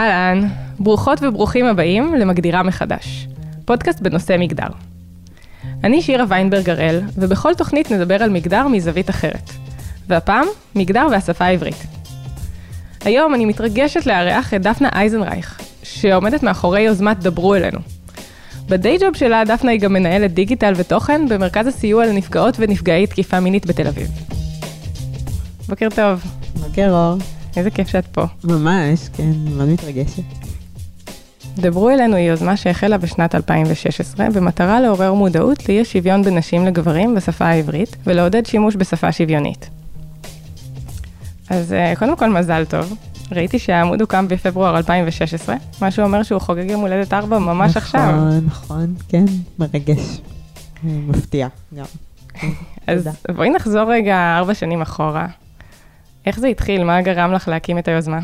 אהלן, ברוכות וברוכים הבאים למגדירה מחדש, פודקאסט בנושא מגדר. אני שירה ויינברג הראל, ובכל תוכנית נדבר על מגדר מזווית אחרת. והפעם, מגדר והשפה העברית. היום אני מתרגשת לארח את דפנה אייזנרייך, שעומדת מאחורי יוזמת דברו אלינו. בדיי ג'וב שלה דפנה היא גם מנהלת דיגיטל ותוכן במרכז הסיוע לנפגעות ונפגעי תקיפה מינית בתל אביב. בוקר טוב. בוקר אור. איזה כיף שאת פה. ממש, כן, מאוד מתרגשת. דברו אלינו היא יוזמה שהחלה בשנת 2016 במטרה לעורר מודעות לאי השוויון בין נשים לגברים בשפה העברית ולעודד שימוש בשפה שוויונית. אז אה, קודם כל מזל טוב, ראיתי שהעמוד הוקם בפברואר 2016, מה שאומר שהוא חוגג יום הולדת 4 ממש נכון, עכשיו. נכון, נכון, כן, מרגש. אה, מפתיע גם. אז. בואי נחזור רגע ארבע שנים אחורה. איך זה התחיל? מה גרם לך להקים את היוזמה?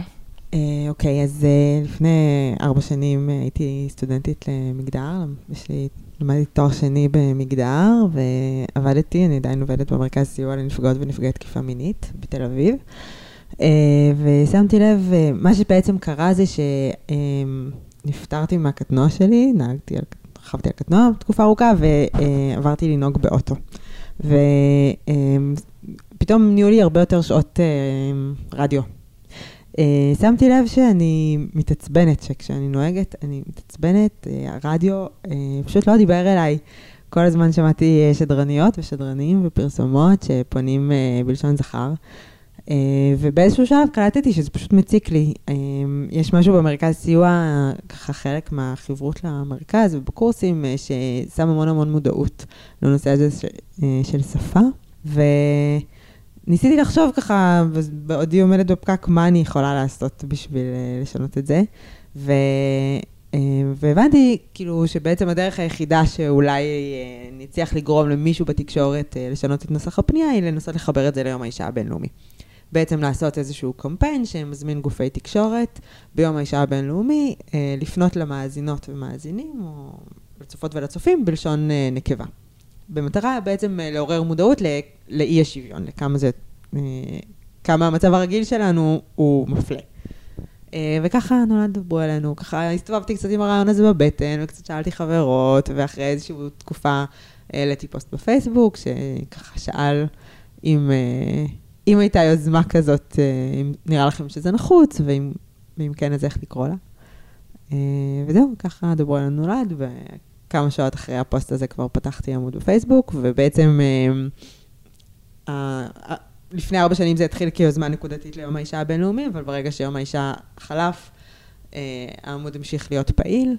אה, אוקיי, אז אה, לפני ארבע שנים אה, הייתי סטודנטית למגדר, יש לי, למדתי תואר שני במגדר, ועבדתי, אני עדיין עובדת במרכז סיוע לנפגעות ונפגעי תקיפה מינית בתל אביב. ושמתי לב, מה שבעצם קרה זה שנפטרתי מהקטנוע שלי, נהגתי, רכבתי על קטנוע תקופה ארוכה, ועברתי לנהוג באוטו. ופתאום נהיו לי הרבה יותר שעות אה, רדיו. אה, שמתי לב שאני מתעצבנת, שכשאני נוהגת, אני מתעצבנת, אה, הרדיו אה, פשוט לא דיבר אליי. כל הזמן שמעתי אה, שדרניות ושדרנים ופרסומות שפונים אה, בלשון זכר. אה, ובאיזשהו שלב קלטתי שזה פשוט מציק לי. אה, יש משהו במרכז סיוע, ככה חלק מהחברות למרכז ובקורסים, אה, ששם המון המון מודעות לנושא הזה ש, אה, של שפה. וניסיתי לחשוב ככה, בעודי עומדת בפקק, מה אני יכולה לעשות בשביל אה, לשנות את זה. ו... אה, והבנתי כאילו שבעצם הדרך היחידה שאולי אה, נצליח לגרום למישהו בתקשורת לשנות את נוסח הפנייה היא לנסות לחבר את זה ליום האישה הבינלאומי. בעצם לעשות איזשהו קמפיין שמזמין גופי תקשורת ביום האישה הבינלאומי, לפנות למאזינות ומאזינים, או לצופות ולצופים, בלשון נקבה. במטרה בעצם אה, לעורר מודעות לאי השוויון, לכמה זה, אה, כמה המצב הרגיל שלנו הוא מפלה. אה, וככה נולד דברו אלינו, ככה הסתובבתי קצת עם הרעיון הזה בבטן, וקצת שאלתי חברות, ואחרי איזושהי תקופה העליתי פוסט בפייסבוק, שככה שאל אם, אם הייתה יוזמה כזאת, אם נראה לכם שזה נחוץ, ואם, ואם כן, אז איך לקרוא לה. וזהו, ככה דברו אלינו נולד, וכמה שעות אחרי הפוסט הזה כבר פתחתי עמוד בפייסבוק, ובעצם אה, ה- ה- לפני ארבע שנים זה התחיל כיוזמה נקודתית ליום האישה הבינלאומי, אבל ברגע שיום האישה חלף, אה, העמוד המשיך להיות פעיל,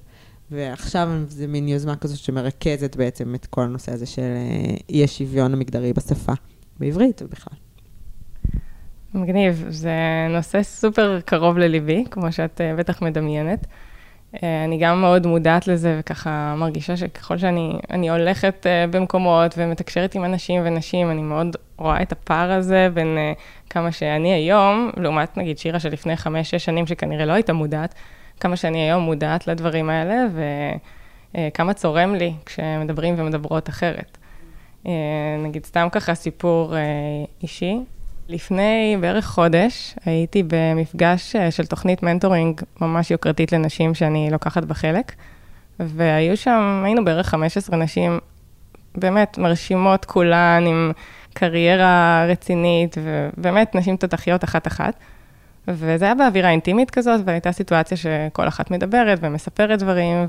ועכשיו זה מין יוזמה כזאת שמרכזת בעצם את כל הנושא הזה של אה, אי השוויון המגדרי בשפה, בעברית ובכלל. מגניב, זה נושא סופר קרוב לליבי, כמו שאת אה, בטח מדמיינת. אה, אני גם מאוד מודעת לזה, וככה מרגישה שככל שאני אני הולכת אה, במקומות ומתקשרת עם אנשים ונשים, אני מאוד רואה את הפער הזה בין אה, כמה שאני היום, לעומת נגיד שירה שלפני חמש-שש שנים, שכנראה לא הייתה מודעת, כמה שאני היום מודעת לדברים האלה, וכמה צורם לי כשמדברים ומדברות אחרת. נגיד סתם ככה סיפור אישי. לפני בערך חודש הייתי במפגש אה, של תוכנית מנטורינג ממש יוקרתית לנשים שאני לוקחת בה חלק, והיו שם, היינו בערך 15 נשים באמת מרשימות כולן עם קריירה רצינית, ובאמת נשים תותחיות אחת-אחת. וזה היה באווירה אינטימית כזאת, והייתה סיטואציה שכל אחת מדברת ומספרת דברים,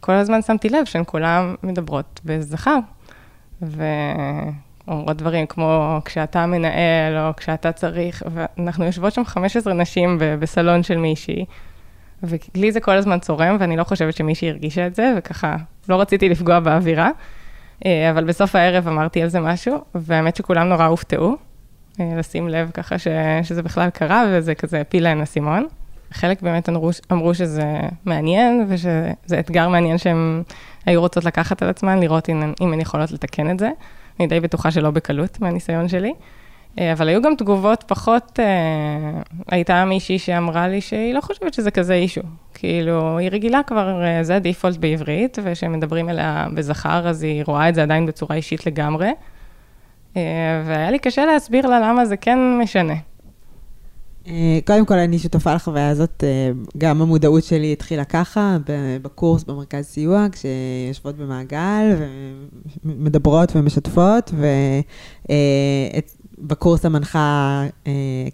וכל הזמן שמתי לב שהן כולן מדברות בזכר. ואומרות דברים כמו כשאתה מנהל, או כשאתה צריך, ואנחנו יושבות שם 15 נשים בסלון של מישהי, ולי זה כל הזמן צורם, ואני לא חושבת שמישהי הרגישה את זה, וככה, לא רציתי לפגוע באווירה, אה, אבל בסוף הערב אמרתי על זה משהו, והאמת שכולם נורא הופתעו, אה, לשים לב ככה ש, שזה בכלל קרה, וזה כזה הפיל להן אסימון. חלק באמת אמרו, אמרו שזה מעניין, ושזה אתגר מעניין שהן היו רוצות לקחת על עצמן, לראות אם, אם הן יכולות לתקן את זה. אני די בטוחה שלא בקלות, מהניסיון שלי. אה, אבל היו גם תגובות פחות, אה, הייתה מישהי שאמרה לי שהיא לא חושבת שזה כזה אישו. כאילו, היא רגילה כבר, אה, זה הדיפולט בעברית, וכשמדברים אליה בזכר, אז היא רואה את זה עדיין בצורה אישית לגמרי. והיה לי קשה להסביר לה למה זה כן משנה. אה, קודם כל, אני שותפה לחוויה הזאת, אה, גם המודעות שלי התחילה ככה, בקורס במרכז סיוע, כשיושבות במעגל, ומדברות ומשתפות, ובקורס המנחה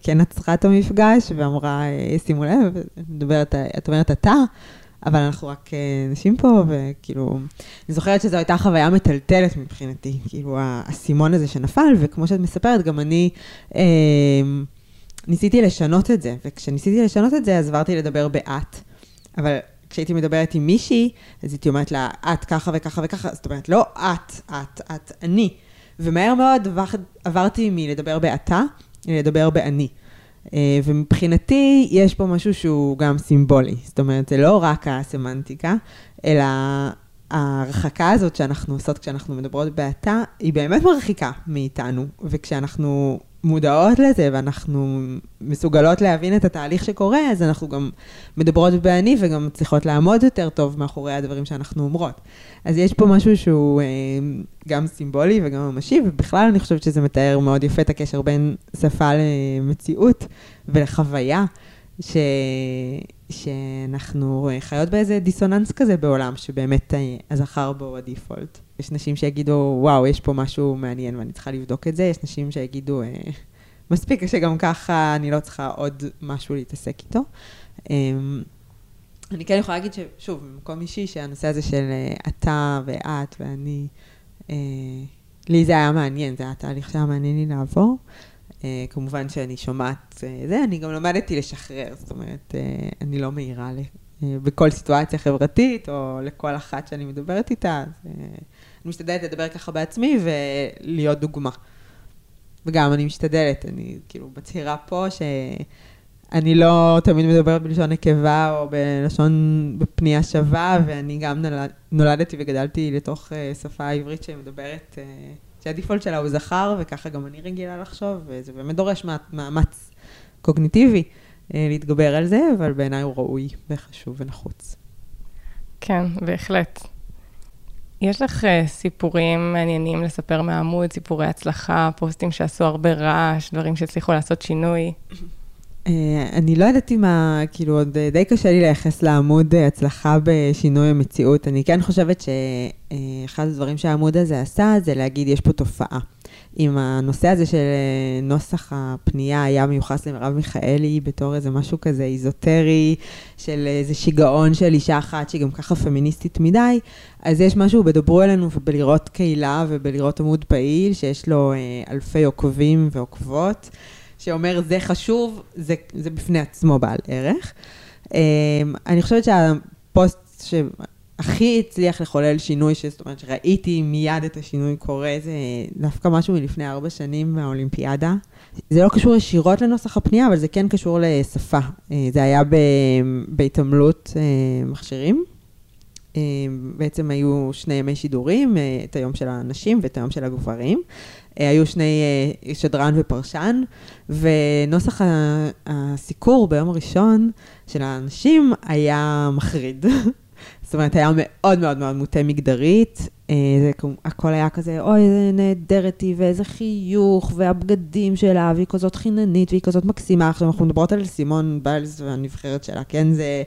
כן עצרה את המפגש, ואמרה, שימו לב, את אומרת אתה, אבל אנחנו רק נשים פה, וכאילו, אני זוכרת שזו הייתה חוויה מטלטלת מבחינתי, כאילו, האסימון הזה שנפל, וכמו שאת מספרת, גם אני... ניסיתי לשנות את זה, וכשניסיתי לשנות את זה, אז עברתי לדבר באת. אבל כשהייתי מדברת עם מישהי, אז הייתי אומרת לה, את ככה וככה וככה, זאת אומרת, לא את, את, את, אני. ומהר מאוד עברתי מלדבר באתה לדבר באני. אה, ומבחינתי, יש פה משהו שהוא גם סימבולי. זאת אומרת, זה לא רק הסמנטיקה, אלא ההרחקה הזאת שאנחנו עושות כשאנחנו מדברות באתה, היא באמת מרחיקה מאיתנו. וכשאנחנו מודעות לזה ואנחנו מסוגלות להבין את התהליך שקורה, אז אנחנו גם מדברות באני וגם צריכות לעמוד יותר טוב מאחורי הדברים שאנחנו אומרות. אז יש פה משהו שהוא אה, גם סימבולי וגם ממשי, ובכלל אני חושבת שזה מתאר מאוד יפה את הקשר בין שפה למציאות ולחוויה, ש... שאנחנו חיות באיזה דיסוננס כזה בעולם, שבאמת אה, הזכר בו הדיפולט. יש נשים שיגידו, וואו, יש פה משהו מעניין ואני צריכה לבדוק את זה, יש נשים שיגידו, אה, מספיק שגם ככה אני לא צריכה עוד משהו להתעסק איתו. אה, אני כן יכולה להגיד ששוב, במקום אישי, שהנושא הזה של אה, אתה ואת ואני, לי זה היה מעניין, זה היה תהליך שהיה מעניין לי לעבור. אה, כמובן שאני שומעת אה, זה, אני גם למדתי לשחרר, זאת אומרת, אה, אני לא מעירה אה, בכל סיטואציה חברתית, או לכל אחת שאני מדברת איתה, אז אני משתדלת לדבר ככה בעצמי ולהיות דוגמה. וגם אני משתדלת, אני כאילו מצהירה פה שאני לא תמיד מדברת בלשון נקבה או בלשון, בפנייה שווה, ואני גם נולד, נולדתי וגדלתי לתוך שפה עברית שמדברת, שהדיפולט שלה הוא זכר, וככה גם אני רגילה לחשוב, וזה באמת דורש מאמץ קוגניטיבי uh, להתגבר על זה, אבל בעיניי הוא ראוי וחשוב ונחוץ. כן, בהחלט. יש לך uh, סיפורים מעניינים לספר מהעמוד, סיפורי הצלחה, פוסטים שעשו הרבה רעש, דברים שהצליחו לעשות שינוי? Uh, אני לא ידעתי מה, כאילו, עוד די קשה לי לייחס לעמוד uh, הצלחה בשינוי המציאות. אני כן חושבת שאחד הדברים שהעמוד הזה עשה, זה להגיד, יש פה תופעה. אם הנושא הזה של אה, נוסח הפנייה היה מיוחס למרב מיכאלי בתור איזה משהו כזה איזוטרי, של איזה שיגעון של אישה אחת שהיא גם ככה פמיניסטית מדי, אז יש משהו בדברו אלינו ובלראות קהילה ובלראות עמוד פעיל שיש לו אה, אלפי עוקבים ועוקבות, שאומר זה חשוב, זה, זה בפני עצמו בעל ערך. אה, אני חושבת שהפוסט ש... הכי הצליח לחולל שינוי, זאת אומרת שראיתי מיד את השינוי קורה, זה דווקא משהו מלפני ארבע שנים מהאולימפיאדה. זה לא קשור ישירות לנוסח הפנייה, אבל זה כן קשור לשפה. אה, זה היה בהתעמלות אה, מכשירים. אה, בעצם היו שני ימי שידורים, את היום של הנשים ואת היום של הגברים. היו שני שדרן ופרשן, ונוסח הסיקור ביום הראשון של האנשים היה מחריד. זאת אומרת, היה מאוד מאוד מאוד מוטה מגדרית. אה, זה, הכל היה כזה, אוי, איזה נהדרת היא, ואיזה חיוך, והבגדים שלה, והיא כזאת חיננית, והיא כזאת מקסימה. עכשיו, אנחנו מדברות על סימון ביילס והנבחרת שלה, כן? זה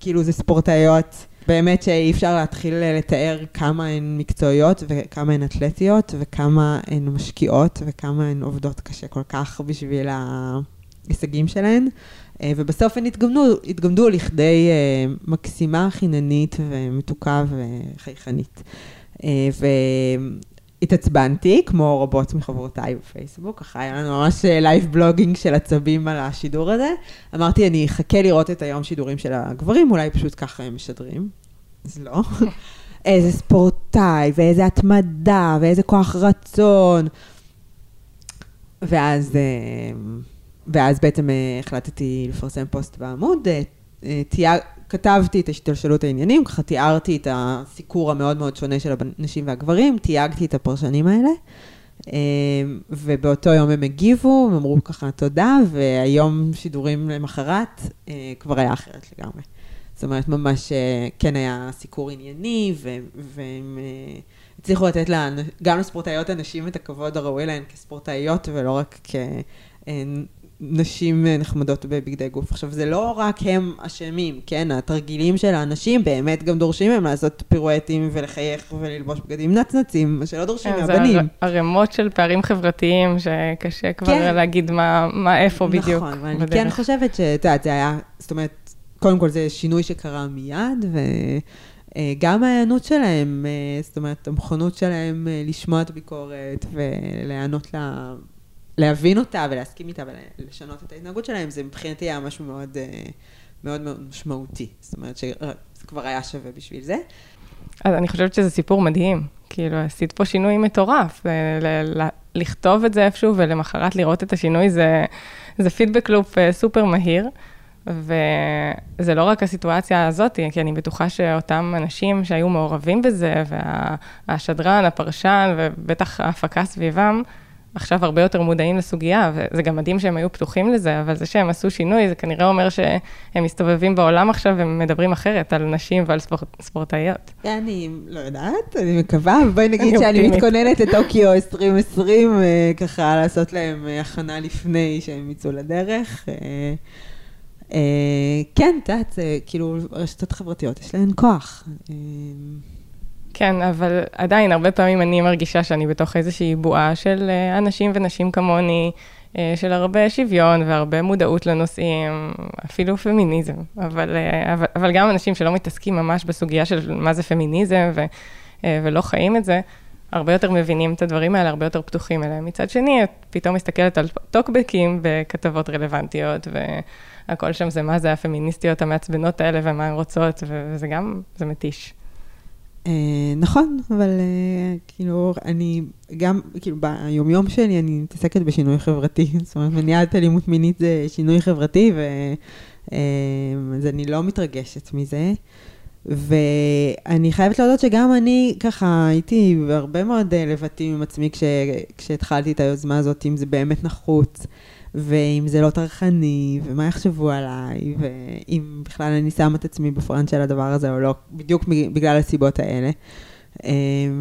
כאילו, זה ספורטאיות. באמת שאי אפשר להתחיל לתאר כמה הן מקצועיות וכמה הן אתלטיות וכמה הן משקיעות וכמה הן עובדות קשה כל כך בשביל ההישגים שלהן. אה, ובסוף הן התגמדו, התגמדו לכדי אה, מקסימה, חיננית ומתוקה וחייכנית. אה, והתעצבנתי, כמו רבות מחברותיי בפייסבוק, ככה היה לנו ממש live blogging של עצבים על השידור הזה. אמרתי, אני אחכה לראות את היום שידורים של הגברים, אולי פשוט ככה הם משדרים. אז לא. איזה ספורטאי, ואיזה התמדה, ואיזה כוח רצון. ואז... ואז בעצם אה, החלטתי לפרסם פוסט בעמוד, אה, אה, תיאר, כתבתי את השתלשלות העניינים, ככה תיארתי את הסיקור המאוד מאוד שונה של הנשים והגברים, תייגתי את הפרשנים האלה, ובאותו יום הם הגיבו, הם אמרו ככה תודה, והיום שידורים למחרת כבר היה אחרת לגמרי. זאת אומרת, ממש כן היה סיקור ענייני, והם הצליחו לתת לה, גם לספורטאיות הנשים את הכבוד הראוי להן כספורטאיות, ולא רק כ... נשים נחמדות בבגדי גוף. עכשיו, זה לא רק הם אשמים, כן? התרגילים של האנשים באמת גם דורשים מהם לעשות פירואטים ולחייך וללבוש בגדים נצנצים, מה שלא דורשים כן, מהבנים. זה ערימות של פערים חברתיים, שקשה כבר כן. להגיד מה, מה איפה בדיוק נכון, ואני בדרך. כן חושבת שאת יודעת, זה היה, זאת אומרת, קודם כל זה שינוי שקרה מיד, וגם ההיענות שלהם, אה, זאת אומרת, המוכנות שלהם אה, לשמוע את הביקורת ולהיענות לה, להבין אותה ולהסכים איתה ולשנות את ההתנהגות שלהם, זה מבחינתי היה משהו מאוד אה, מאוד, מאוד משמעותי. זאת אומרת שזה כבר היה שווה בשביל זה. אז אני חושבת שזה סיפור מדהים. כאילו, עשית פה שינוי מטורף. ל- ל- ל- לכתוב את זה איפשהו ולמחרת לראות את השינוי, זה, זה פידבק לופ אה, סופר מהיר. וזה לא רק הסיטואציה הזאת, כי אני בטוחה שאותם אנשים שהיו מעורבים בזה, והשדרן, הפרשן, ובטח ההפקה סביבם, עכשיו הרבה יותר מודעים לסוגיה, וזה גם מדהים שהם היו פתוחים לזה, אבל זה שהם עשו שינוי, זה כנראה אומר שהם מסתובבים בעולם עכשיו ומדברים אחרת על נשים ועל ספורט, ספורטאיות. אני לא יודעת, אני מקווה, בואי נגיד אני שאני אופטימית. מתכוננת לטוקיו 2020, אה, ככה לעשות להם אה, הכנה לפני שהם יצאו לדרך. אה, כן, את יודעת, כאילו, רשתות חברתיות, יש להן כוח. כן, אבל עדיין, הרבה פעמים אני מרגישה שאני בתוך איזושהי בועה של אה, אנשים ונשים כמוני, אה, של הרבה שוויון והרבה מודעות לנושאים, אפילו פמיניזם, אבל, אה, אבל, אבל גם אנשים שלא מתעסקים ממש בסוגיה של מה זה פמיניזם ו, ולא חיים את זה, הרבה יותר מבינים את הדברים האלה, הרבה יותר פתוחים אליהם. מצד שני, את פתאום מסתכלת על טוקבקים בכתבות רלוונטיות, והכל שם זה מה זה הפמיניסטיות המעצבנות האלה ומה הן רוצות, וזה גם, זה מתיש. אה, נכון, אבל אה, כאילו, אני גם, כאילו, ביומיום שלי אני מתעסקת בשינוי חברתי. זאת אומרת, מניעת אלימות מינית זה שינוי חברתי, ואז אני לא מתרגשת מזה. ואני חייבת להודות שגם אני, ככה, הייתי בהרבה מאוד לבטים עם עצמי כש, כשהתחלתי את היוזמה הזאת, אם זה באמת נחוץ, ואם זה לא טרחני, ומה יחשבו עליי, ואם בכלל אני שמה את עצמי בפרונט של הדבר הזה או לא, בדיוק בגלל הסיבות האלה. אה,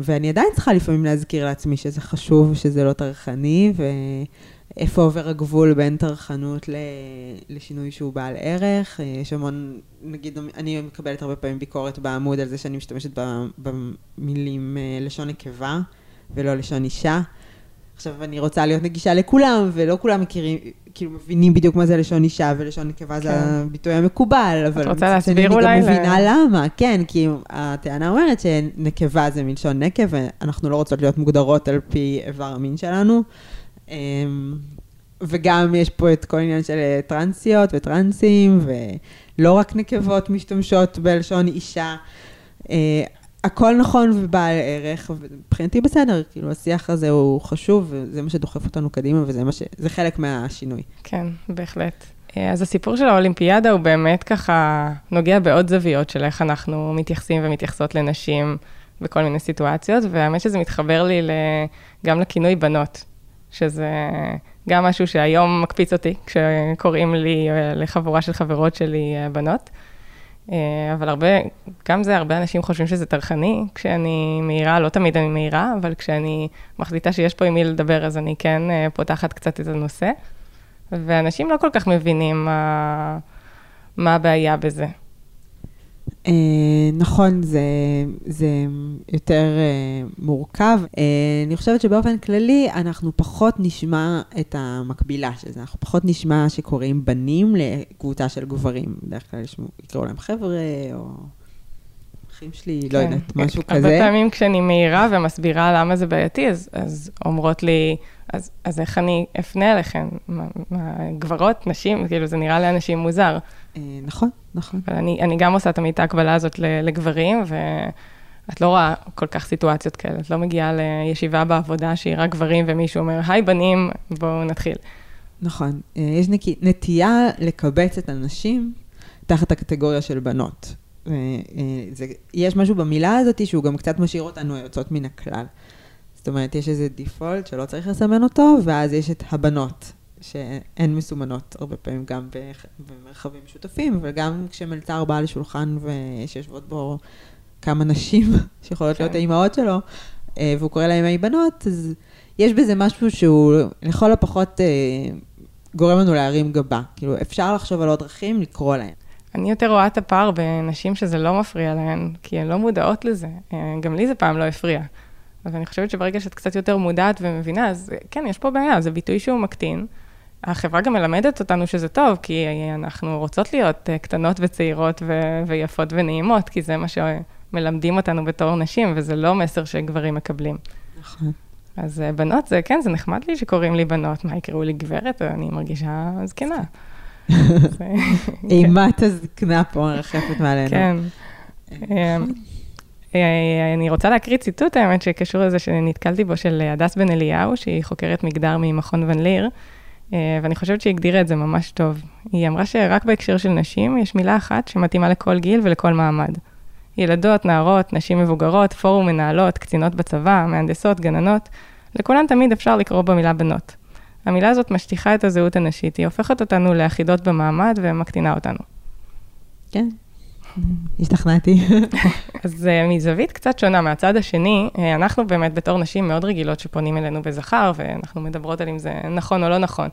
ואני עדיין צריכה לפעמים להזכיר לעצמי שזה חשוב, שזה לא טרחני, ואיפה עובר הגבול בין טרחנות לשינוי שהוא בעל ערך. אה, יש המון, נגיד, אני מקבלת הרבה פעמים ביקורת בעמוד על זה שאני משתמשת במילים אה, לשון נקבה ולא לשון אישה. עכשיו, אני רוצה להיות נגישה לכולם, ולא כולם מכירים, כאילו מבינים בדיוק מה זה לשון אישה, ולשון נקבה כן. זה הביטוי המקובל, אבל... רוצה להסביר אולי? אני גם מבינה ל... למה, כן, כי הטענה אומרת שנקבה זה מלשון נקב, ואנחנו לא רוצות להיות מוגדרות על פי איבר המין שלנו. אמ, וגם יש פה את כל העניין של טרנסיות וטרנסים, ולא רק נקבות משתמשות בלשון אישה. אה, הכל נכון ובעל ערך, ומבחינתי בסדר, כאילו השיח הזה הוא חשוב, וזה מה שדוחף אותנו קדימה, וזה מה ש... זה חלק מהשינוי. כן, בהחלט. אז הסיפור של האולימפיאדה הוא באמת ככה נוגע בעוד זוויות של איך אנחנו מתייחסים ומתייחסות לנשים בכל מיני סיטואציות, והאמת שזה מתחבר לי גם לכינוי בנות, שזה גם משהו שהיום מקפיץ אותי כשקוראים לי לחבורה של חברות שלי בנות. אבל הרבה, גם זה, הרבה אנשים חושבים שזה טרחני. כשאני מהירה, לא תמיד אני מהירה, אבל כשאני מחליטה שיש פה עם מי לדבר, אז אני כן פותחת קצת את הנושא. ואנשים לא כל כך מבינים מה, מה הבעיה בזה. אה, נכון, זה, זה יותר אה, מורכב. אה, אני חושבת שבאופן כללי אנחנו פחות נשמע את המקבילה של זה, אנחנו פחות נשמע שקוראים בנים לקבוצה של גברים. בדרך כלל יקראו להם חבר'ה, או אחים שלי, כן. לא יודעת, משהו כזה. הרבה פעמים כשאני מהירה ומסבירה למה זה בעייתי, אז, אז אומרות לי, אז, אז איך אני אפנה אליכם? מה, מה, גברות, נשים, כאילו זה נראה לאנשים מוזר. נכון, נכון. אבל אני, אני גם עושה תמיד את ההקבלה הזאת לגברים, ואת לא רואה כל כך סיטואציות כאלה. את לא מגיעה לישיבה בעבודה שהיא רק גברים, ומישהו אומר, היי בנים, בואו נתחיל. נכון. יש נטייה לקבץ את הנשים תחת הקטגוריה של בנות. זה, יש משהו במילה הזאת שהוא גם קצת משאיר אותנו היוצאות מן הכלל. זאת אומרת, יש איזה דיפולט שלא צריך לסמן אותו, ואז יש את הבנות, שהן מסומנות הרבה פעמים גם במרחבים משותפים, וגם כשמלצר בא לשולחן ושיושבות בו כמה נשים שיכולות להיות האימהות שלו, והוא קורא להם האי בנות, אז יש בזה משהו שהוא לכל הפחות גורם לנו להרים גבה. כאילו, אפשר לחשוב על עוד דרכים לקרוא להם. אני יותר רואה את הפער בנשים שזה לא מפריע להן, כי הן לא מודעות לזה. אה, גם לי זה פעם לא הפריע. אז אני חושבת שברגע שאת קצת יותר מודעת ומבינה, אז כן, יש פה בעיה, זה ביטוי שהוא מקטין. החברה גם מלמדת אותנו שזה טוב, כי אנחנו רוצות להיות אה, קטנות וצעירות ו- ויפות ונעימות, כי זה מה שמלמדים אותנו בתור נשים, וזה לא מסר שגברים מקבלים. נכון. אז אה, בנות, זה כן, זה נחמד לי שקוראים לי בנות, מה יקראו לי גברת, אני מרגישה זקנה. אימת הזקנה פה מרחפת מעלינו. כן. אה, אני רוצה להקריא ציטוט, האמת, שקשור לזה שנתקלתי בו, של הדס בן אליהו, שהיא חוקרת מגדר ממכון ון ליר, אה, ואני חושבת שהיא הגדירה את זה ממש טוב. היא אמרה שרק בהקשר של נשים יש מילה אחת שמתאימה לכל גיל ולכל מעמד. ילדות, נערות, נשים מבוגרות, פורום מנהלות, קצינות בצבא, מהנדסות, גננות, לכולן תמיד אפשר לקרוא במילה בנות. המילה הזאת משטיחה את הזהות הנשית, היא הופכת אותנו לאחידות במעמד ומקטינה אותנו. כן, השתכנעתי. אז uh, מזווית קצת שונה מהצד השני, uh, אנחנו באמת בתור נשים מאוד רגילות שפונים אלינו בזכר, ואנחנו מדברות על אם זה נכון או לא נכון.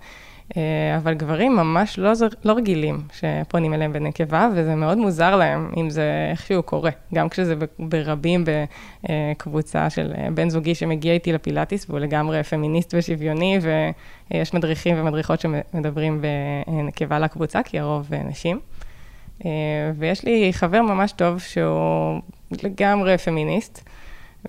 Uh, אבל גברים ממש לא, לא רגילים שפונים אליהם בנקבה, וזה מאוד מוזר להם אם זה איכשהו קורה. גם כשזה ברבים בקבוצה של בן זוגי שמגיע איתי לפילאטיס, והוא לגמרי פמיניסט ושוויוני, ויש מדריכים ומדריכות שמדברים בנקבה לקבוצה, כי הרוב נשים. אה, ויש לי חבר ממש טוב שהוא לגמרי פמיניסט,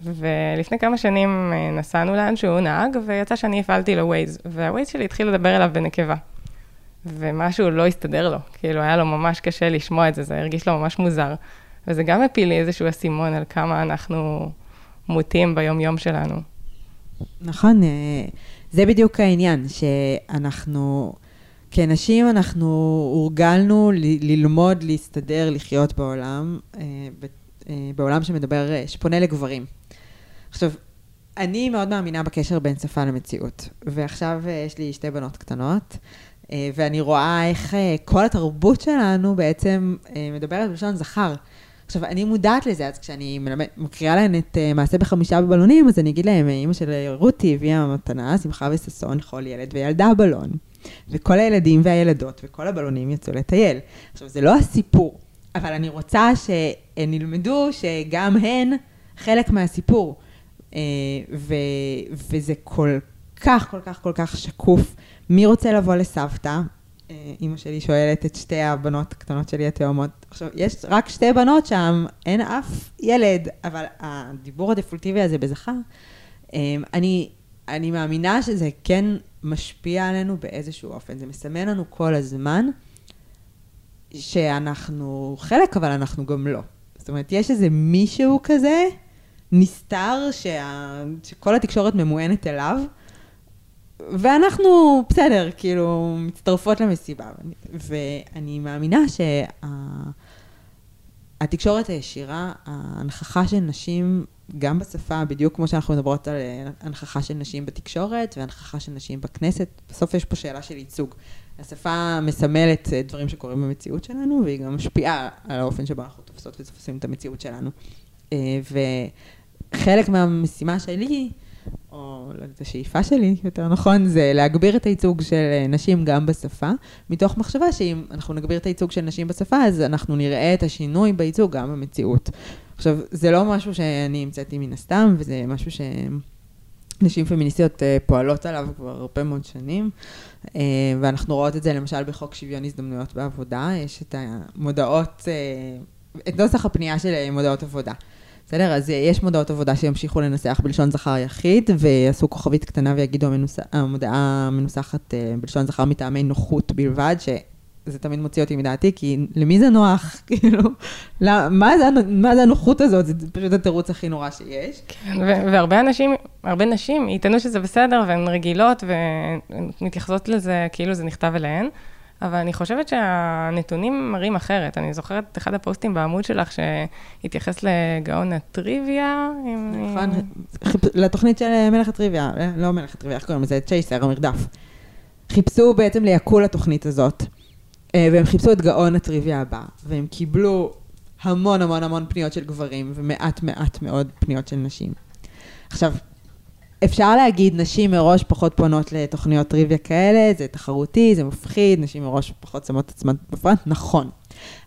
ולפני כמה שנים אה, נסענו לאן שהוא נהג, ויצא שאני הפעלתי לו ווייז, והווייז שלי התחיל לדבר אליו בנקבה. ומשהו לא הסתדר לו, כאילו היה לו ממש קשה לשמוע את זה, זה הרגיש לו ממש מוזר. וזה גם הפיל לי איזשהו אסימון על כמה אנחנו מוטים ביום-יום שלנו. נכון, אה, זה בדיוק העניין, שאנחנו... כנשים אנחנו הורגלנו ללמוד, להסתדר, לחיות בעולם, אה, אה, בעולם שמדבר, אה, שפונה לגברים. עכשיו, אני מאוד מאמינה בקשר בין שפה למציאות, ועכשיו יש לי שתי בנות קטנות, ואני רואה איך כל התרבות שלנו בעצם מדברת בלשון זכר. עכשיו, אני מודעת לזה, אז כשאני מקריאה להן את מעשה בחמישה בבלונים, אז אני אגיד להם, אימא של רותי הביאה מתנה, שמחה וששון לכל ילד וילדה בלון. וכל הילדים והילדות וכל הבלונים יצאו לטייל. עכשיו, זה לא הסיפור, אבל אני רוצה שהן ילמדו שגם הן חלק מהסיפור. אה, ו, וזה כל כך, כל כך, כל כך שקוף. מי רוצה לבוא לסבתא? אה, אימא שלי שואלת את שתי הבנות הקטנות שלי התאומות. עכשיו, יש רק שתי בנות שם, אין אף ילד, אבל הדיבור הדפולטיבי הזה בזכר, אה, אני, אני מאמינה שזה כן משפיע עלינו באיזשהו אופן. זה מסמן לנו כל הזמן שאנחנו חלק, אבל אנחנו גם לא. זאת אומרת, יש איזה מישהו כזה, נסתר, שה... שכל התקשורת ממוענת אליו, ואנחנו, בסדר, כאילו, מצטרפות למסיבה. ואני מאמינה שהתקשורת שה... הישירה, ההנכחה של נשים גם בשפה, בדיוק כמו שאנחנו מדברות על אה, הנכחה של נשים בתקשורת והנכחה של נשים בכנסת, בסוף יש פה שאלה של ייצוג. השפה מסמלת אה, דברים שקורים במציאות שלנו, והיא גם משפיעה על האופן שבו אנחנו תופסות ותופסים את המציאות שלנו. אה, וחלק מהמשימה שלי, או לא יודעת, השאיפה שלי, יותר נכון, זה להגביר את הייצוג של נשים גם בשפה, מתוך מחשבה שאם אנחנו נגביר את הייצוג של נשים בשפה, אז אנחנו נראה את השינוי בייצוג גם במציאות. עכשיו, זה לא משהו שאני המצאתי מן הסתם, וזה משהו שנשים פמיניסטיות אה, פועלות עליו כבר הרבה מאוד שנים, אה, ואנחנו רואות את זה למשל בחוק שוויון הזדמנויות בעבודה, יש את המודעות, אה, את נוסח הפנייה של מודעות עבודה. בסדר? אז יש מודעות עבודה שימשיכו לנסח בלשון זכר יחיד, ויעשו כוכבית קטנה ויגידו. המודעה מנוסחת בלשון זכר מטעמי נוחות בלבד, ש... זה תמיד מוציא אותי מדעתי, כי למי זה נוח? כאילו, מה זה, מה זה הנוחות הזאת? זה פשוט התירוץ הכי נורא שיש. כן, והרבה אנשים, הרבה נשים יטענו שזה בסדר, והן רגילות, ומתייחסות לזה כאילו זה נכתב אליהן. אבל אני חושבת שהנתונים מראים אחרת. אני זוכרת את אחד הפוסטים בעמוד שלך שהתייחס לגאון הטריוויה. נכון, לתוכנית של מלך הטריוויה, לא מלך הטריוויה, איך קוראים לזה? צ'ייסר, המרדף. חיפשו בעצם ליעקו לתוכנית הזאת. אה, והם חיפשו את גאון הטריוויה הבא, והם קיבלו המון המון המון פניות של גברים, ומעט מעט מאוד פניות של נשים. עכשיו, אפשר להגיד, נשים מראש פחות פונות לתוכניות טריוויה כאלה, זה תחרותי, זה מפחיד, נשים מראש פחות שמות את עצמן בפרט, נכון.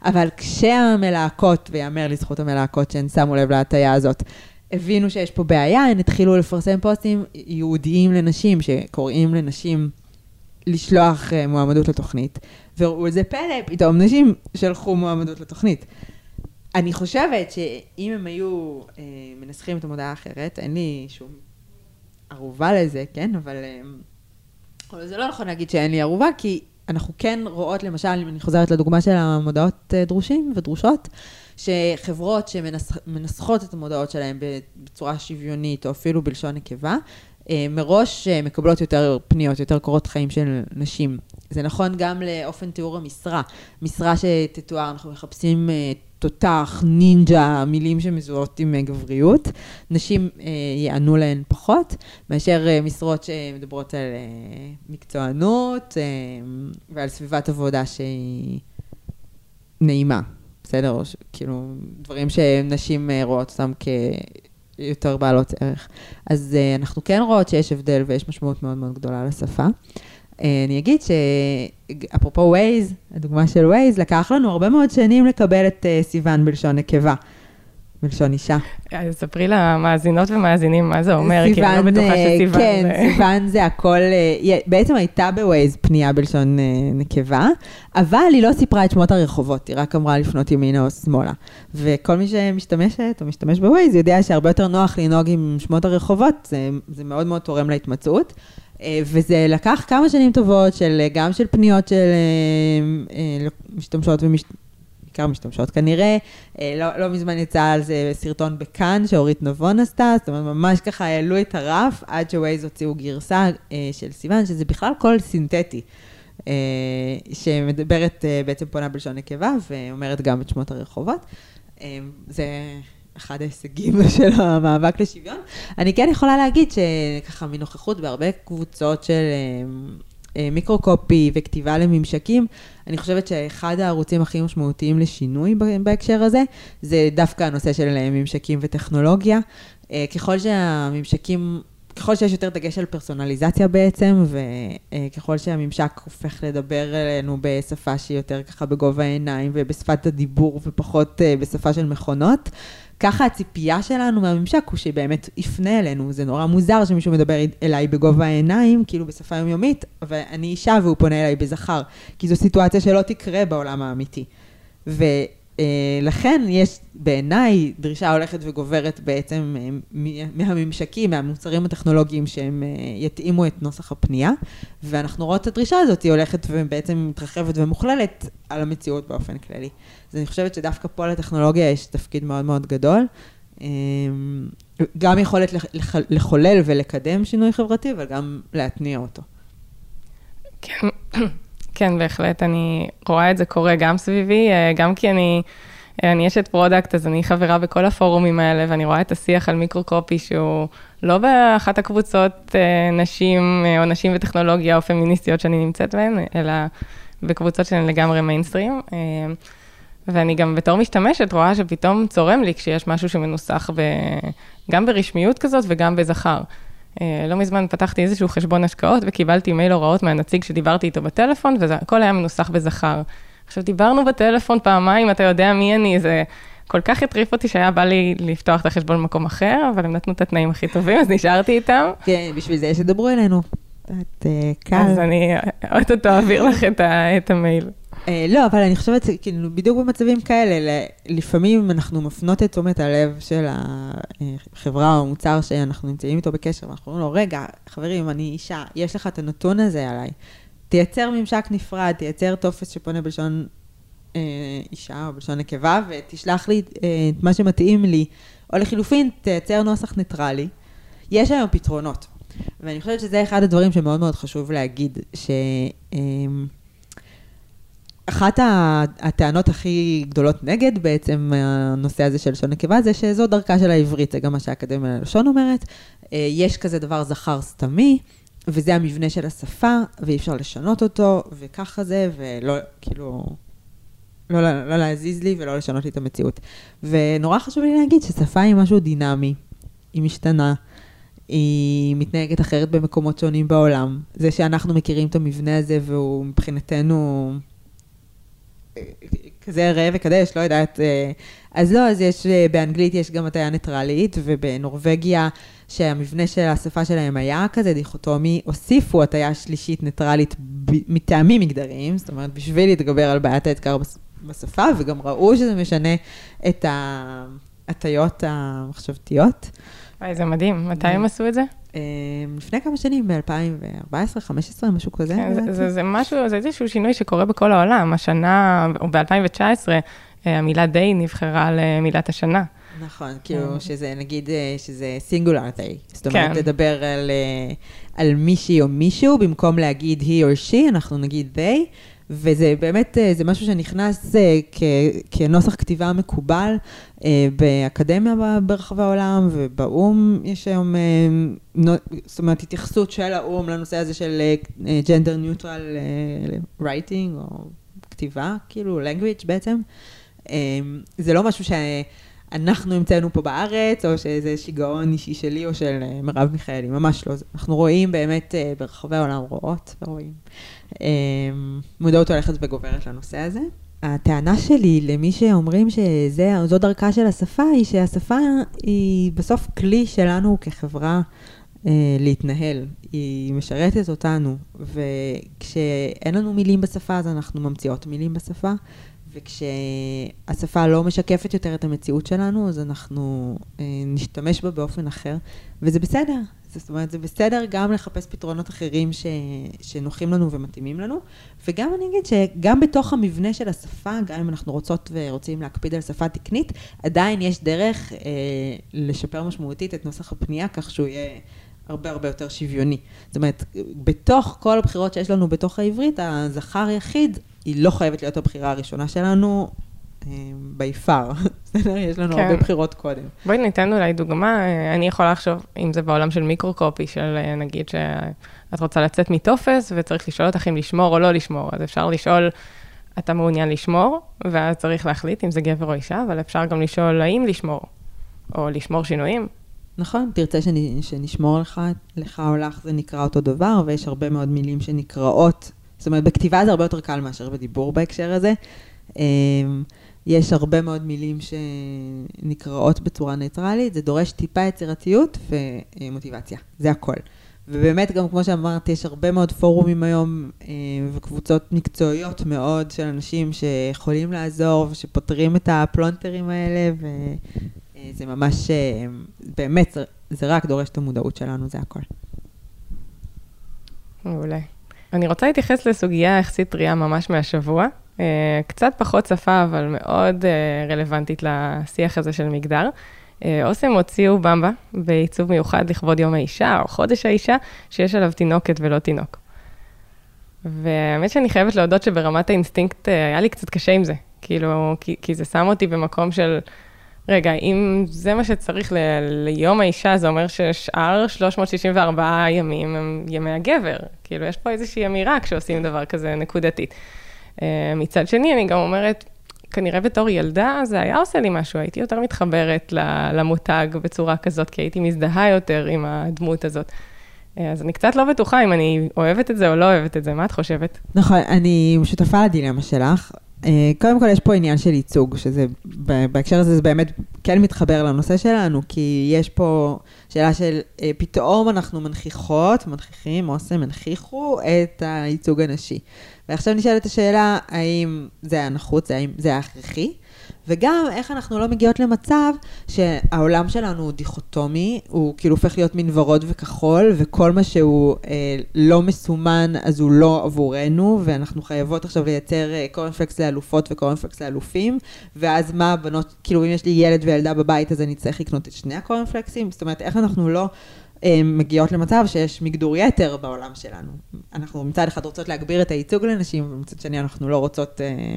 אבל כשהמלהקות, ויאמר לזכות המלהקות שהן שמו לב להטייה הזאת, הבינו שיש פה בעיה, הן התחילו לפרסם פוסטים ייעודיים לנשים, שקוראים לנשים לשלוח אה, מועמדות לתוכנית, וראו איזה פלא, פתאום נשים שלחו מועמדות לתוכנית. אני חושבת שאם הם היו אה, מנסחים את המודעה האחרת, אין לי שום ערובה לזה, כן? אבל, אה, אבל זה לא נכון להגיד שאין לי ערובה, כי אנחנו כן רואות, למשל, אם אני חוזרת לדוגמה של המודעות אה, דרושים ודרושות, שחברות שמנסחות את המודעות שלהן בצורה שוויונית, או אפילו בלשון נקבה, אה, מראש אה, מקבלות יותר פניות, יותר קורות חיים של נשים. זה נכון גם לאופן תיאור המשרה. משרה שתתואר, אנחנו מחפשים תותח, נינג'ה, מילים שמזוהות עם גבריות. נשים יענו להן פחות, מאשר משרות שמדברות על מקצוענות ועל סביבת עבודה שהיא נעימה. בסדר? כאילו, דברים שנשים אה, רואות אותם כיותר בעלות ערך. אז uh, אנחנו כן רואות שיש הבדל ויש משמעות מאוד מאוד גדולה לשפה. Uh, אני אגיד שאפרופו Waze, הדוגמה של Waze, לקח לנו הרבה מאוד שנים לקבל את uh, סיוון בלשון נקבה. מלשון אישה. אז ספרי למאזינות ומאזינים מה זה אומר, כי אני לא בטוחה אה, שסיוון כן, זה... סיוון זה הכל, אה, בעצם הייתה בווייז פנייה בלשון אה, נקבה, אבל היא לא סיפרה את שמות הרחובות, היא רק אמרה לפנות ימינה או שמאלה. וכל מי שמשתמשת או משתמש בווייז יודע שהרבה יותר נוח לנהוג עם שמות הרחובות, זה, זה מאוד מאוד תורם להתמצאות. וזה לקח כמה שנים טובות, של, גם של פניות של משתמשות ומשתמשים. בעיקר משתמשות כנראה. אה, לא, לא מזמן יצא על זה סרטון בכאן שאורית נבון עשתה, זאת אומרת, ממש ככה העלו את הרף עד שווייז הוציאו גרסה אה, של סיוון, שזה בכלל קול סינתטי. אה, שמדברת, בעצם פונה בלשון נקבה, ואומרת גם את שמות הרחובות. זה אחד ההישגים של המאבק לשוויון. אני כן יכולה להגיד שככה מנוכחות בהרבה קבוצות של אה, מיקרו-קופי וכתיבה לממשקים, אני חושבת שאחד הערוצים הכי משמעותיים לשינוי בהקשר הזה, זה דווקא הנושא של אה, ממשקים וטכנולוגיה. אה, ככל שהממשקים, ככל שיש יותר דגש על פרסונליזציה בעצם, וככל שהממשק הופך לדבר אלינו בשפה שהיא יותר ככה בגובה העיניים ובשפת הדיבור ופחות בשפה של מכונות, ככה הציפייה שלנו מהממשק הוא שבאמת יפנה אלינו. זה נורא מוזר שמישהו מדבר אליי בגובה העיניים, כאילו בשפה יומיומית, אבל אני אישה והוא פונה אליי בזכר, כי זו סיטואציה שלא תקרה בעולם האמיתי. ולכן יש בעיניי דרישה הולכת וגוברת בעצם אה, מהממשקים, מהמוצרים הטכנולוגיים שהם אה, יתאימו את נוסח הפנייה, ואנחנו רואות את הדרישה הזאת, היא הולכת ובעצם מתרחבת ומוכללת על המציאות באופן כללי. אז אני חושבת שדווקא פה לטכנולוגיה יש תפקיד מאוד מאוד גדול. גם יכולת לחולל ולקדם שינוי חברתי, אבל גם להתניע אותו. כן, כן, בהחלט, אני רואה את זה קורה גם סביבי, אה, גם כי אני, אה, אני אשת product, אז אני חברה בכל הפורומים האלה, ואני רואה את השיח על micro-copy, שהוא לא באחת הקבוצות אה, נשים, או נשים וטכנולוגיה, או פמיניסטיות שאני נמצאת בהן, אלא בקבוצות שהן לגמרי מיינסטרים. ואני גם בתור משתמשת רואה שפתאום צורם לי כשיש משהו שמנוסח ב... גם ברשמיות כזאת וגם בזכר. אה, לא מזמן פתחתי איזשהו חשבון השקעות וקיבלתי מייל הוראות מהנציג שדיברתי איתו בטלפון, והכל היה מנוסח בזכר. עכשיו, דיברנו בטלפון פעמיים, אתה יודע מי אני, זה כל כך הטריף אותי שהיה בא לי לפתוח את החשבון במקום אחר, אבל הם נתנו את התנאים הכי טובים, אז נשארתי איתם. כן, בשביל זה שתדברו אלינו. את אה, קל. אז אני אוטוטו אעביר לך את המייל. אה, לא, אבל אני חושבת, כאילו, בדיוק במצבים כאלה, לפעמים אנחנו מפנות את תשומת הלב של החברה או המוצר שאנחנו נמצאים איתו בקשר, ואנחנו אומרים לו, רגע, חברים, אני אישה, יש לך את הנתון הזה עליי. תייצר ממשק נפרד, תייצר טופס שפונה בלשון אה, אישה או בלשון נקבה, ותשלח לי אה, את מה שמתאים לי, או לחילופין, תייצר נוסח ניטרלי. יש היום פתרונות, ואני חושבת שזה אחד הדברים שמאוד מאוד חשוב להגיד, ש... אה, אחת הטענות הכי גדולות נגד בעצם הנושא הזה של לשון נקבה, זה שזו דרכה של העברית, זה גם מה שהאקדמיה ללשון אומרת. אה, יש כזה דבר זכר סתמי, וזה המבנה של השפה, ואי אפשר לשנות אותו, וככה זה, ולא, כאילו, לא, לא, לא להזיז לי ולא לשנות לי את המציאות. ונורא חשוב לי להגיד ששפה היא משהו דינמי, היא משתנה. היא מתנהגת אחרת במקומות שונים בעולם. זה שאנחנו מכירים את המבנה הזה והוא מבחינתנו כזה ראה וקדש, לא יודעת. אה, אז לא, אז יש, אה, באנגלית יש גם הטיה ניטרלית, ובנורבגיה, שהמבנה של השפה שלהם היה כזה דיכוטומי, הוסיפו הטיה שלישית ניטרלית מטעמים מגדריים, זאת אומרת, בשביל להתגבר על בעיית האתגר בשפה, וגם ראו שזה משנה את ההטיות המחשבתיות. וואי, זה מדהים. מתי הם עשו את זה? אה, לפני כמה שנים, ב-2014, 2015, משהו כזה. כן, זה, זה, זה משהו, זה איזשהו שינוי שקורה בכל העולם. השנה, או ב-2019, אה, המילה די נבחרה למילת השנה. נכון, כאילו כן. שזה נגיד, אה, שזה סינגולר די. זאת אומרת, כן. לדבר על, על מישהי או מישהו, במקום להגיד he or she, אנחנו נגיד they. וזה באמת, אה, זה משהו שנכנס אה, כ, כנוסח כתיבה מקובל אה, באקדמיה ברחבי העולם, ובאו"ם יש היום, זאת אומרת, התייחסות של האו"ם לנושא הזה של gender neutral writing, או כתיבה, כאילו language בעצם. זה לא משהו שאנחנו המצאנו פה בארץ, או שאיזה שיגעון אישי שלי או של מרב מיכאלי, ממש לא. אנחנו רואים באמת ברחבי העולם, רואות ורואים. אמ, מודעות הולכת וגוברת לנושא הזה. הטענה שלי למי שאומרים שזו דרכה של השפה, היא שהשפה היא בסוף כלי שלנו כחברה אה, להתנהל. היא משרתת אותנו, וכשאין לנו מילים בשפה, אז אנחנו ממציאות מילים בשפה, וכשהשפה לא משקפת יותר את המציאות שלנו, אז אנחנו אה, נשתמש בה באופן אחר, וזה בסדר. זאת אומרת, זה בסדר גם לחפש פתרונות אחרים ש, שנוחים לנו ומתאימים לנו, וגם אני אגיד שגם בתוך המבנה של השפה, גם אם אנחנו רוצות ורוצים להקפיד על שפה תקנית, עדיין יש דרך אה, לשפר משמעותית את נוסח הפנייה, כך שהוא יהיה הרבה הרבה יותר שוויוני. זאת אומרת, בתוך כל הבחירות שיש לנו בתוך העברית, הזכר יחיד, היא לא חייבת להיות הבחירה הראשונה שלנו, בי פאר, בסדר? יש לנו כן. הרבה בחירות קודם. בואי ניתן אולי דוגמה, אני יכולה לחשוב, אם זה בעולם של מיקרו-קופי, של נגיד שאת רוצה לצאת מטופס וצריך לשאול אותך אם לשמור או לא לשמור, אז אפשר לשאול, אתה מעוניין לשמור, ואז צריך להחליט אם זה גבר או אישה, אבל אפשר גם לשאול האם לשמור, או לשמור שינויים. נכון, תרצה שאני, שנשמור לך, לך או לך זה נקרא אותו דבר, ויש הרבה מאוד מילים שנקראות, זאת אומרת, בכתיבה זה הרבה יותר קל מאשר בדיבור בהקשר הזה. יש הרבה מאוד מילים שנקראות בצורה ניטרלית, זה דורש טיפה יצירתיות ומוטיבציה, זה הכל. ובאמת, גם כמו שאמרת, יש הרבה מאוד פורומים היום אה, וקבוצות מקצועיות מאוד של אנשים שיכולים לעזור ושפותרים את הפלונטרים האלה, וזה ממש, אה, באמת, זה רק דורש את המודעות שלנו, זה הכל. מעולה. אני רוצה להתייחס לסוגיה יחסית טריה ממש מהשבוע, אה, קצת פחות שפה, אבל מאוד אה, רלוונטית לשיח הזה של מגדר. אה, אוסם הוציאו במבה בעיצוב מיוחד לכבוד יום האישה, או חודש האישה, שיש עליו תינוקת ולא תינוק. והאמת שאני חייבת להודות שברמת האינסטינקט היה לי קצת קשה עם זה. כאילו, כי, כי זה שם אותי במקום של, רגע, אם זה מה שצריך ל, ליום האישה, זה אומר ששאר 364 ימים הם ימי הגבר. כאילו, יש פה איזושהי אמירה כשעושים דבר כזה נקודתית. אה, מצד שני, אני גם אומרת, כנראה בתור ילדה זה היה עושה לי משהו, הייתי יותר מתחברת למותג בצורה כזאת, כי הייתי מזדהה יותר עם הדמות הזאת. אה, אז אני קצת לא בטוחה אם אני אוהבת את זה או לא אוהבת את זה, מה את חושבת? נכון, אני שותפה לדילמה שלך. אה, קודם כל, יש פה עניין של ייצוג, שזה, בהקשר הזה זה באמת כן מתחבר לנושא שלנו, כי יש פה שאלה של פתאום אנחנו מנכיחות, מנכיחים, אוסם, הנכיחו את הייצוג הנשי. ועכשיו נשאלת השאלה, האם זה היה נחוץ, האם זה היה הכרחי, וגם איך אנחנו לא מגיעות למצב שהעולם שלנו הוא דיכוטומי, הוא כאילו הופך להיות מין ורוד וכחול, וכל מה שהוא אה, לא מסומן אז הוא לא עבורנו, ואנחנו חייבות עכשיו לייצר אה, קורנפלקס לאלופות וקורנפלקס לאלופים, ואז מה הבנות, כאילו אם יש לי ילד וילדה בבית אז אני צריך לקנות את שני הקורנפלקסים, זאת אומרת איך אנחנו לא... מגיעות למצב שיש מגדור יתר בעולם שלנו. אנחנו מצד אחד רוצות להגביר את הייצוג לנשים, ומצד שני אנחנו לא רוצות אה,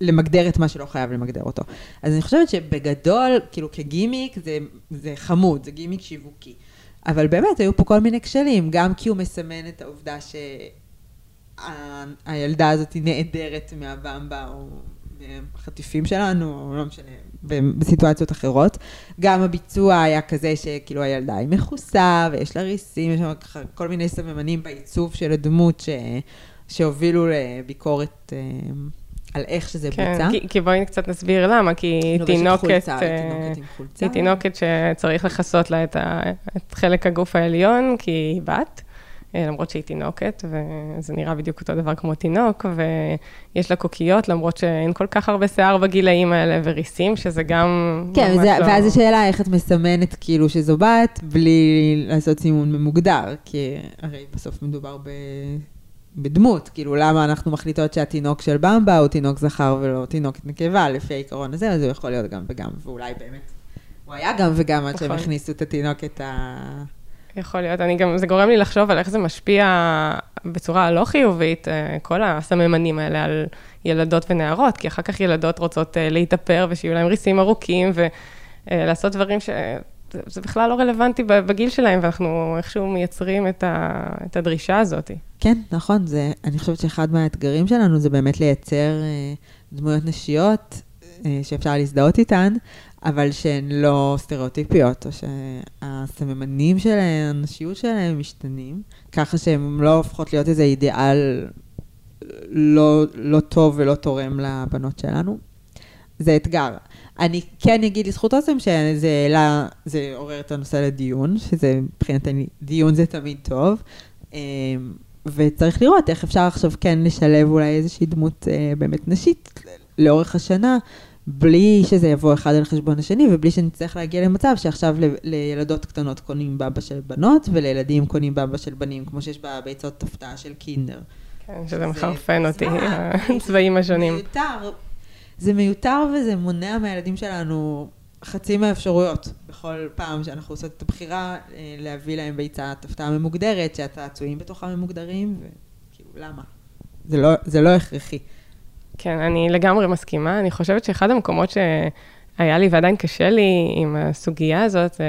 למגדר את מה שלא חייב למגדר אותו. אז אני חושבת שבגדול, כאילו כגימיק זה, זה חמוד, זה גימיק שיווקי. אבל באמת היו פה כל מיני כשלים, גם כי הוא מסמן את העובדה שהילדה הזאת היא נעדרת מהבמבה, או מהחטיפים שלנו, או לא משנה, בסיטואציות אחרות. גם הביצוע היה כזה שכאילו הילדה היא מכוסה, ויש לה ריסים, יש שם כל מיני סממנים בעיצוב של הדמות ש... שהובילו לביקורת אה, על איך שזה כן, בוצע. כי, כי בואי קצת נסביר למה, כי היא תינוקת, חולצה, היא אה, תינוקת עם חולצה. היא תינוקת שצריך לכסות לה את, ה, את חלק הגוף העליון, כי היא בת, אה, למרות שהיא תינוקת, וזה נראה בדיוק אותו דבר כמו תינוק, ויש לה קוקיות, למרות שאין כל כך הרבה שיער בגילאים האלה, וריסים, שזה גם כן, ממש וזה, לא... ואז השאלה איך את מסמנת כאילו שזו בת, בלי לעשות סימון ממוגדר, כי הרי בסוף מדובר ב... בדמות, כאילו למה אנחנו מחליטות שהתינוק של במבה הוא תינוק זכר ולא תינוקת נקבה, לפי העיקרון הזה, אז הוא יכול להיות גם וגם, ואולי באמת, הוא היה גם וגם עד שהם נכון. הכניסו את התינוקת ה... יכול להיות, אני גם, זה גורם לי לחשוב על איך זה משפיע בצורה הלא חיובית, אה, כל הסממנים האלה על ילדות ונערות, כי אחר כך ילדות רוצות אה, להתאפר ושיהיו להם ריסים ארוכים ולעשות דברים ש... זה- זה בכלל לא רלוונטי בגיל שלהם, ואנחנו איכשהו מייצרים את, ה, את הדרישה הזאת. כן, נכון, זה, אני חושבת שאחד מהאתגרים שלנו זה באמת לייצר אה, דמויות נשיות אה, שאפשר להזדהות איתן, אבל שהן לא סטריאוטיפיות, או שהסממנים שלהן, הנשיות שלהן משתנים, ככה שהן לא הופכות להיות איזה אידיאל לא, לא טוב ולא תורם לבנות שלנו. זה אתגר. אני כן אגיד לזכות אוסם שזה העלה, זה עורר את הנושא לדיון, שזה מבחינתני, דיון זה תמיד טוב. אמ, וצריך לראות איך אפשר עכשיו כן לשלב אולי איזושהי דמות אה, באמת נשית לאורך השנה, בלי שזה יבוא אחד על חשבון השני, ובלי שנצטרך להגיע למצב שעכשיו ל- לילדות קטנות קונים בבא של בנות, ולילדים קונים בבא של בנים, כמו שיש בביצות הפתעה של קינדר. כן, שזה זה מחרפן אותי. הצבעים השונים. מיותר. זה מיותר וזה מונע מהילדים שלנו חצי מהאפשרויות. בכל פעם שאנחנו עושות את הבחירה, אה, להביא להם ביצת הפתעה ממוגדרת, שהצעצועים בתוכה ממוגדרים, וכאילו, למה? זה לא, זה לא הכרחי. כן, אני לגמרי מסכימה. אני חושבת שאחד המקומות שהיה לי ועדיין קשה לי עם הסוגיה הזאת,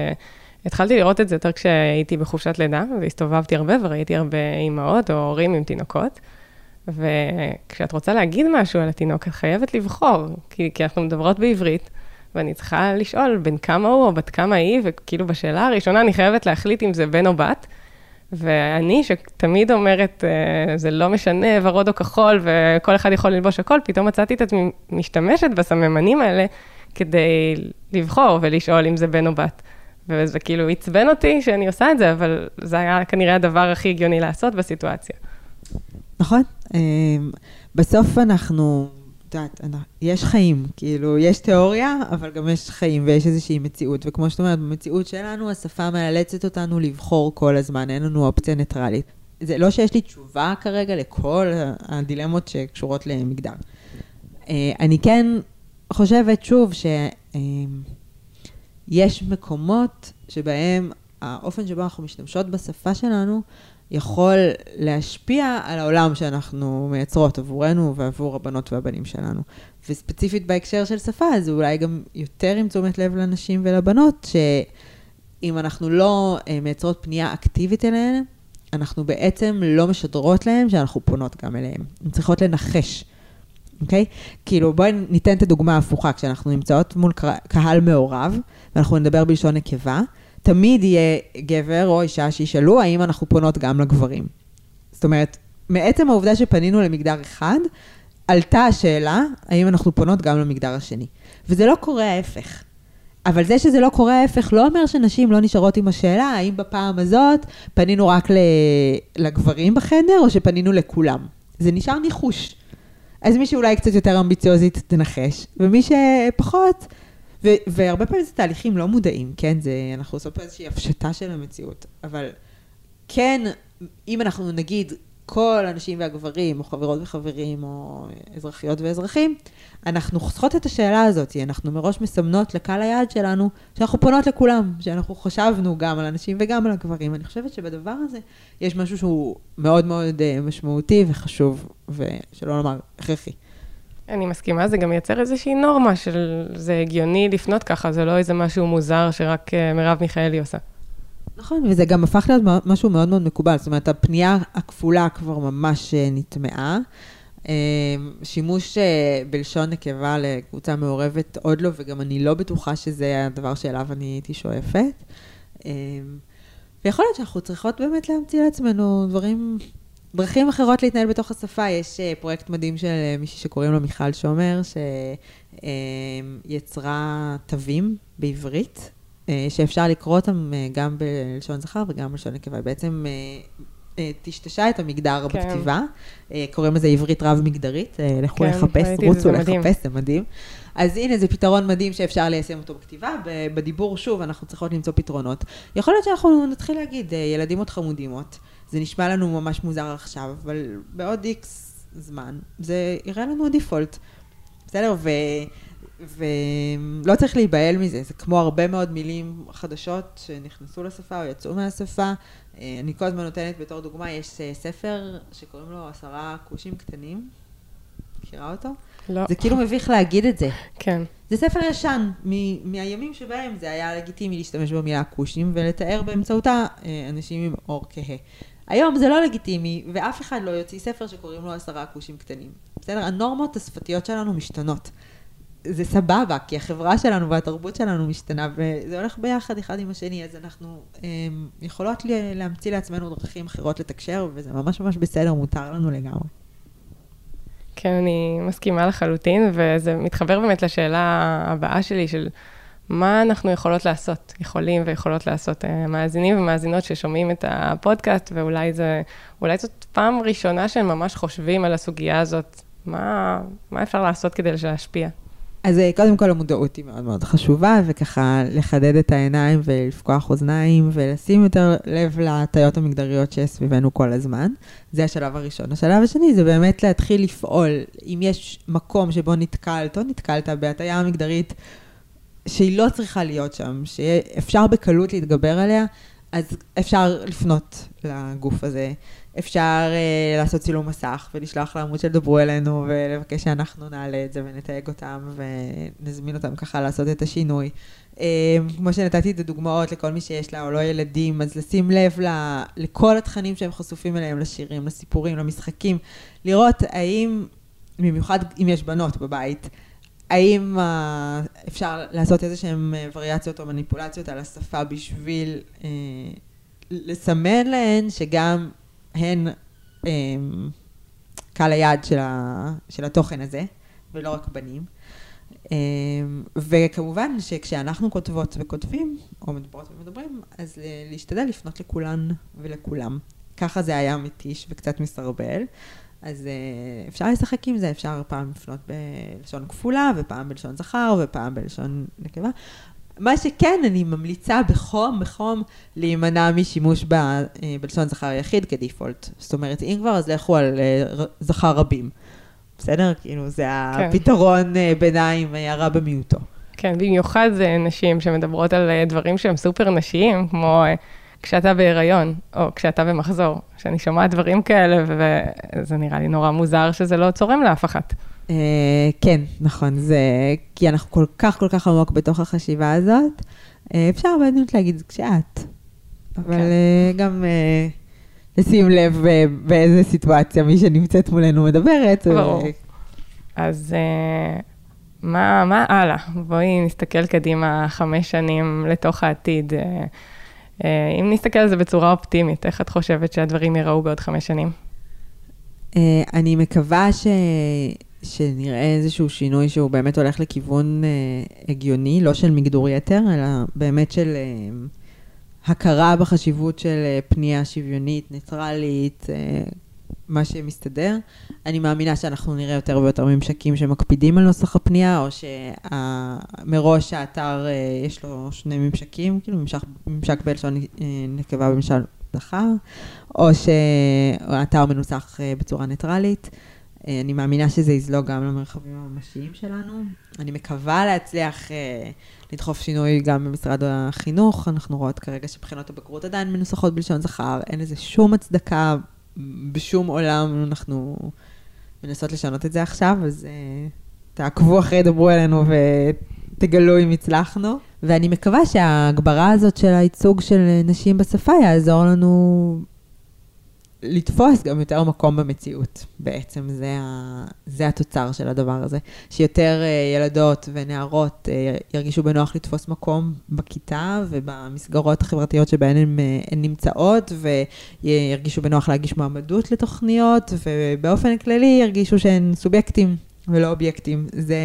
התחלתי לראות את זה יותר כשהייתי בחופשת לידה, והסתובבתי הרבה וראיתי הרבה אימהות או הורים עם תינוקות. וכשאת רוצה להגיד משהו על התינוק, את חייבת לבחור, כי, כי אנחנו מדברות בעברית, ואני צריכה לשאול בין כמה הוא או בת כמה היא, וכאילו בשאלה הראשונה אני חייבת להחליט אם זה בן או בת. ואני, שתמיד אומרת, אה, זה לא משנה, ורוד או כחול, וכל אחד יכול ללבוש הכל, פתאום מצאתי את עצמי משתמשת בסממנים האלה כדי לבחור ולשאול אם זה בן או בת. וזה כאילו עצבן אותי שאני עושה את זה, אבל זה היה כנראה הדבר הכי הגיוני לעשות בסיטואציה. נכון. אמ, בסוף אנחנו, את יודעת, יש חיים, כאילו, יש תיאוריה, אבל גם יש חיים ויש איזושהי מציאות. וכמו שאת אומרת, במציאות שלנו, השפה מאלצת אותנו לבחור כל הזמן, אין לנו אופציה ניטרלית. זה לא שיש לי תשובה כרגע לכל הדילמות שקשורות למגדר. אה, אני כן חושבת, שוב, שיש מקומות שבהם האופן שבו אנחנו משתמשות בשפה שלנו יכול להשפיע על העולם שאנחנו מייצרות עבורנו ועבור הבנות והבנים שלנו. וספציפית בהקשר של שפה, אז אולי גם יותר עם תשומת לב לנשים ולבנות, שאם אנחנו לא אה, מייצרות פנייה אקטיבית אליהן, אנחנו בעצם לא משדרות להן שאנחנו פונות גם אליהן. הן צריכות לנחש, אוקיי? כאילו, בואי ניתן את הדוגמה ההפוכה. כשאנחנו נמצאות מול קהל מעורב, ואנחנו נדבר בלשון נקבה, תמיד יהיה גבר או אישה שישאלו האם אנחנו פונות גם לגברים. זאת אומרת, מעצם העובדה שפנינו למגדר אחד, עלתה השאלה האם אנחנו פונות גם למגדר השני. וזה לא קורה ההפך. אבל זה שזה לא קורה ההפך לא אומר שנשים לא נשארות עם השאלה האם בפעם הזאת פנינו רק. לגברים בחדר או שפנינו לכולם. זה נשאר ניחוש. אז מי שאולי קצת יותר אמביציוזית תנחש, ומי שפחות, והרבה פעמים זה תהליכים לא מודעים, כן? זה, אנחנו עושות פה איזושהי הפשטה של המציאות, אבל כן, אם אנחנו נגיד כל הנשים והגברים, או חברות וחברים, או אזרחיות ואזרחים, אנחנו חוסכות את השאלה הזאת, אנחנו מראש מסמנות לקהל היעד שלנו, שאנחנו פונות לכולם, שאנחנו חשבנו גם על הנשים וגם על הגברים. אני חושבת שבדבר הזה יש משהו שהוא מאוד מאוד אה, משמעותי וחשוב, ושלא לומר הכרחי. אני מסכימה, זה גם מייצר איזושהי נורמה של זה הגיוני לפנות ככה, זה לא איזה משהו מוזר שרק אה, מרב מיכאלי עושה. נכון, וזה גם הפך להיות משהו מאוד מאוד מקובל. זאת אומרת, הפנייה הכפולה כבר ממש אה, נטמעה. אה, שימוש בלשון נקבה לקבוצה מעורבת עוד לא, וגם אני לא בטוחה שזה הדבר שאליו אני הייתי שואפת. ויכול להיות שאנחנו צריכות באמת להמציא לעצמנו דברים, דרכים אחרות להתנהל בתוך השפה. יש פרויקט מדהים של מישהי שקוראים לו מיכל שומר, שיצרה תווים בעברית, שאפשר לקרוא אותם גם בלשון זכר וגם בלשון נקבה. בעצם טשטשה את המגדר כן. בכתיבה, אה, קוראים לזה עברית רב-מגדרית, אה, לכו כן, לחפש, רוצו לחפש, זה מדהים. אז הנה, זה פתרון מדהים שאפשר ליישם אותו בכתיבה, בדיבור, שוב, אנחנו צריכות למצוא פתרונות. יכול להיות שאנחנו נתחיל להגיד, אה, ילדים עוד חמודימות, זה נשמע לנו ממש מוזר עכשיו, אבל בעוד איקס זמן, זה יראה לנו הדיפולט. בסדר? ו... ולא צריך להיבהל מזה, זה כמו הרבה מאוד מילים חדשות שנכנסו לשפה או יצאו מהשפה. אה, אני כל הזמן נותנת בתור דוגמה, יש אה, ספר שקוראים לו עשרה כושים קטנים. מכירה אותו? לא. זה כאילו מביך להגיד את זה. כן. זה ספר ישן, מ- מהימים שבהם זה היה לגיטימי להשתמש במילה כושים ולתאר באמצעותה אה, אנשים עם אור כהה. היום זה לא לגיטימי, ואף אחד לא יוציא ספר שקוראים לו עשרה כושים קטנים. בסדר? הנורמות השפתיות שלנו משתנות. זה סבבה, כי החברה שלנו והתרבות שלנו משתנה, וזה הולך ביחד אחד עם השני, אז אנחנו אמ, יכולות להמציא לעצמנו דרכים אחרות לתקשר, וזה ממש ממש בסדר, מותר לנו לגמרי. כן, אני מסכימה לחלוטין, וזה מתחבר באמת לשאלה הבאה שלי, של מה אנחנו יכולות לעשות, יכולים ויכולות לעשות אה, מאזינים ומאזינות ששומעים את הפודקאסט, ואולי זה, אולי זאת פעם ראשונה שהם ממש חושבים על הסוגיה הזאת, מה, מה אפשר לעשות כדי להשפיע? אז אה, קודם כל המודעות היא מאוד מאוד חשובה, וככה לחדד את העיניים ולפקוח אוזניים ולשים יותר לב להטיות המגדריות שיש סביבנו כל הזמן. זה השלב הראשון. השלב השני זה באמת להתחיל לפעול. אם יש מקום שבו נתקלת או נתקלת בהטיה המגדרית שהיא לא צריכה להיות שם, שאפשר בקלות להתגבר עליה, אז אפשר לפנות לגוף הזה. אפשר uh, לעשות צילום מסך ולשלוח לעמוד של דברו אלינו ולבקש שאנחנו נעלה את זה ונתייג אותם ונזמין אותם ככה לעשות את השינוי. Uh, כמו שנתתי את הדוגמאות לכל מי שיש לה או לא ילדים, אז לשים לב ל, לכל התכנים שהם חשופים אליהם, לשירים, לסיפורים, למשחקים, לראות האם, במיוחד אם יש בנות בבית, האם uh, אפשר לעשות איזה שהן וריאציות או מניפולציות על השפה בשביל uh, לסמן להן שגם הן אה, קהל היעד של, ה, של התוכן הזה, ולא רק בנים. אה, וכמובן שכשאנחנו כותבות וכותבים, או מדברות ומדברים, אז להשתדל לפנות לכולן ולכולם. ככה זה היה מתיש וקצת מסרבל. אז uh, אפשר לשחק עם זה, אפשר פעם לפנות בלשון כפולה, ופעם בלשון זכר, ופעם בלשון נקבה, מה שכן, אני ממליצה בחום, בחום, להימנע משימוש ב, אה, בלשון זכר יחיד כדיפולט. זאת אומרת, אם כבר, אז לכו על אה, זכר רבים. בסדר? כאילו, זה כן. הפתרון אה, ביניים הרע במיעוטו. כן, במיוחד זה נשים שמדברות על דברים שהם סופר נשיים, כמו כשאתה בהיריון, או כשאתה במחזור, שאני שומעת דברים כאלה, וזה נראה לי נורא מוזר שזה לא צורם לאף אחת. אה, כן, נכון, זה כי אנחנו כל כך כל כך עמוק בתוך החשיבה הזאת. אה, אפשר בעדינות להגיד כשאת, אבל כן. אה, גם לשים לב באיזה סיטואציה מי שנמצאת מולנו מדברת. ברור. אז מה, מה הלאה? בואי נסתכל קדימה חמש שנים לתוך העתיד. אם נסתכל על זה בצורה אופטימית, איך את חושבת שהדברים ייראו בעוד חמש שנים? אני מקווה ש... שנראה איזשהו שינוי שהוא באמת הולך לכיוון אה, הגיוני, לא של מגדור יתר, אלא באמת של אה, הכרה בחשיבות של אה, פנייה שוויונית, ניטרלית, אה, מה שמסתדר. אני מאמינה שאנחנו נראה יותר ויותר ממשקים שמקפידים על נוסח הפנייה, או שמראש האתר אה, יש לו שני ממשקים, כאילו ממשק, ממשק בלשון אה, נקבה במשל זכר, או שהאתר מנוסח אה, בצורה ניטרלית. אני מאמינה שזה יזלוג גם למרחבים הממשיים שלנו. אני מקווה להצליח אה, לדחוף שינוי גם במשרד החינוך. אנחנו רואות כרגע שבחינות הבגרות עדיין מנוסחות בלשון זכר, אין לזה שום הצדקה בשום עולם. אנחנו מנסות לשנות את זה עכשיו, אז אה, תעקבו אחרי, דברו אלינו ותגלו אם הצלחנו. ואני מקווה שההגברה הזאת של הייצוג של נשים בשפה יעזור לנו לתפוס גם יותר מקום במציאות. בעצם זה, ה, זה התוצר של הדבר הזה. שיותר uh, ילדות ונערות uh, ירגישו בנוח לתפוס מקום בכיתה ובמסגרות החברתיות שבהן הן, uh, הן נמצאות, וירגישו בנוח להגיש מועמדות לתוכניות, ובאופן כללי ירגישו שהן סובייקטים ולא אובייקטים. זה,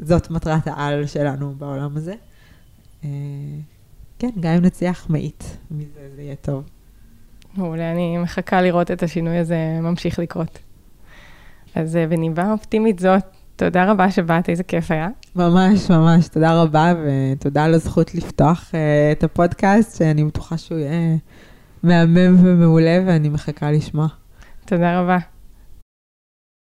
זאת מטרת העל שלנו בעולם הזה. כן, גם אם נצליח מאית מזה, זה יהיה טוב. מעולה, אני מחכה לראות את השינוי הזה ממשיך לקרות. אז אה, בניבה אופטימית זאת, תודה רבה שבאת, איזה כיף היה. ממש, ממש, תודה רבה, ותודה על הזכות לפתוח uh, את הפודקאסט, שאני בטוחה שהוא יהיה מהמם ומעולה, ואני מחכה לשמוע. תודה רבה.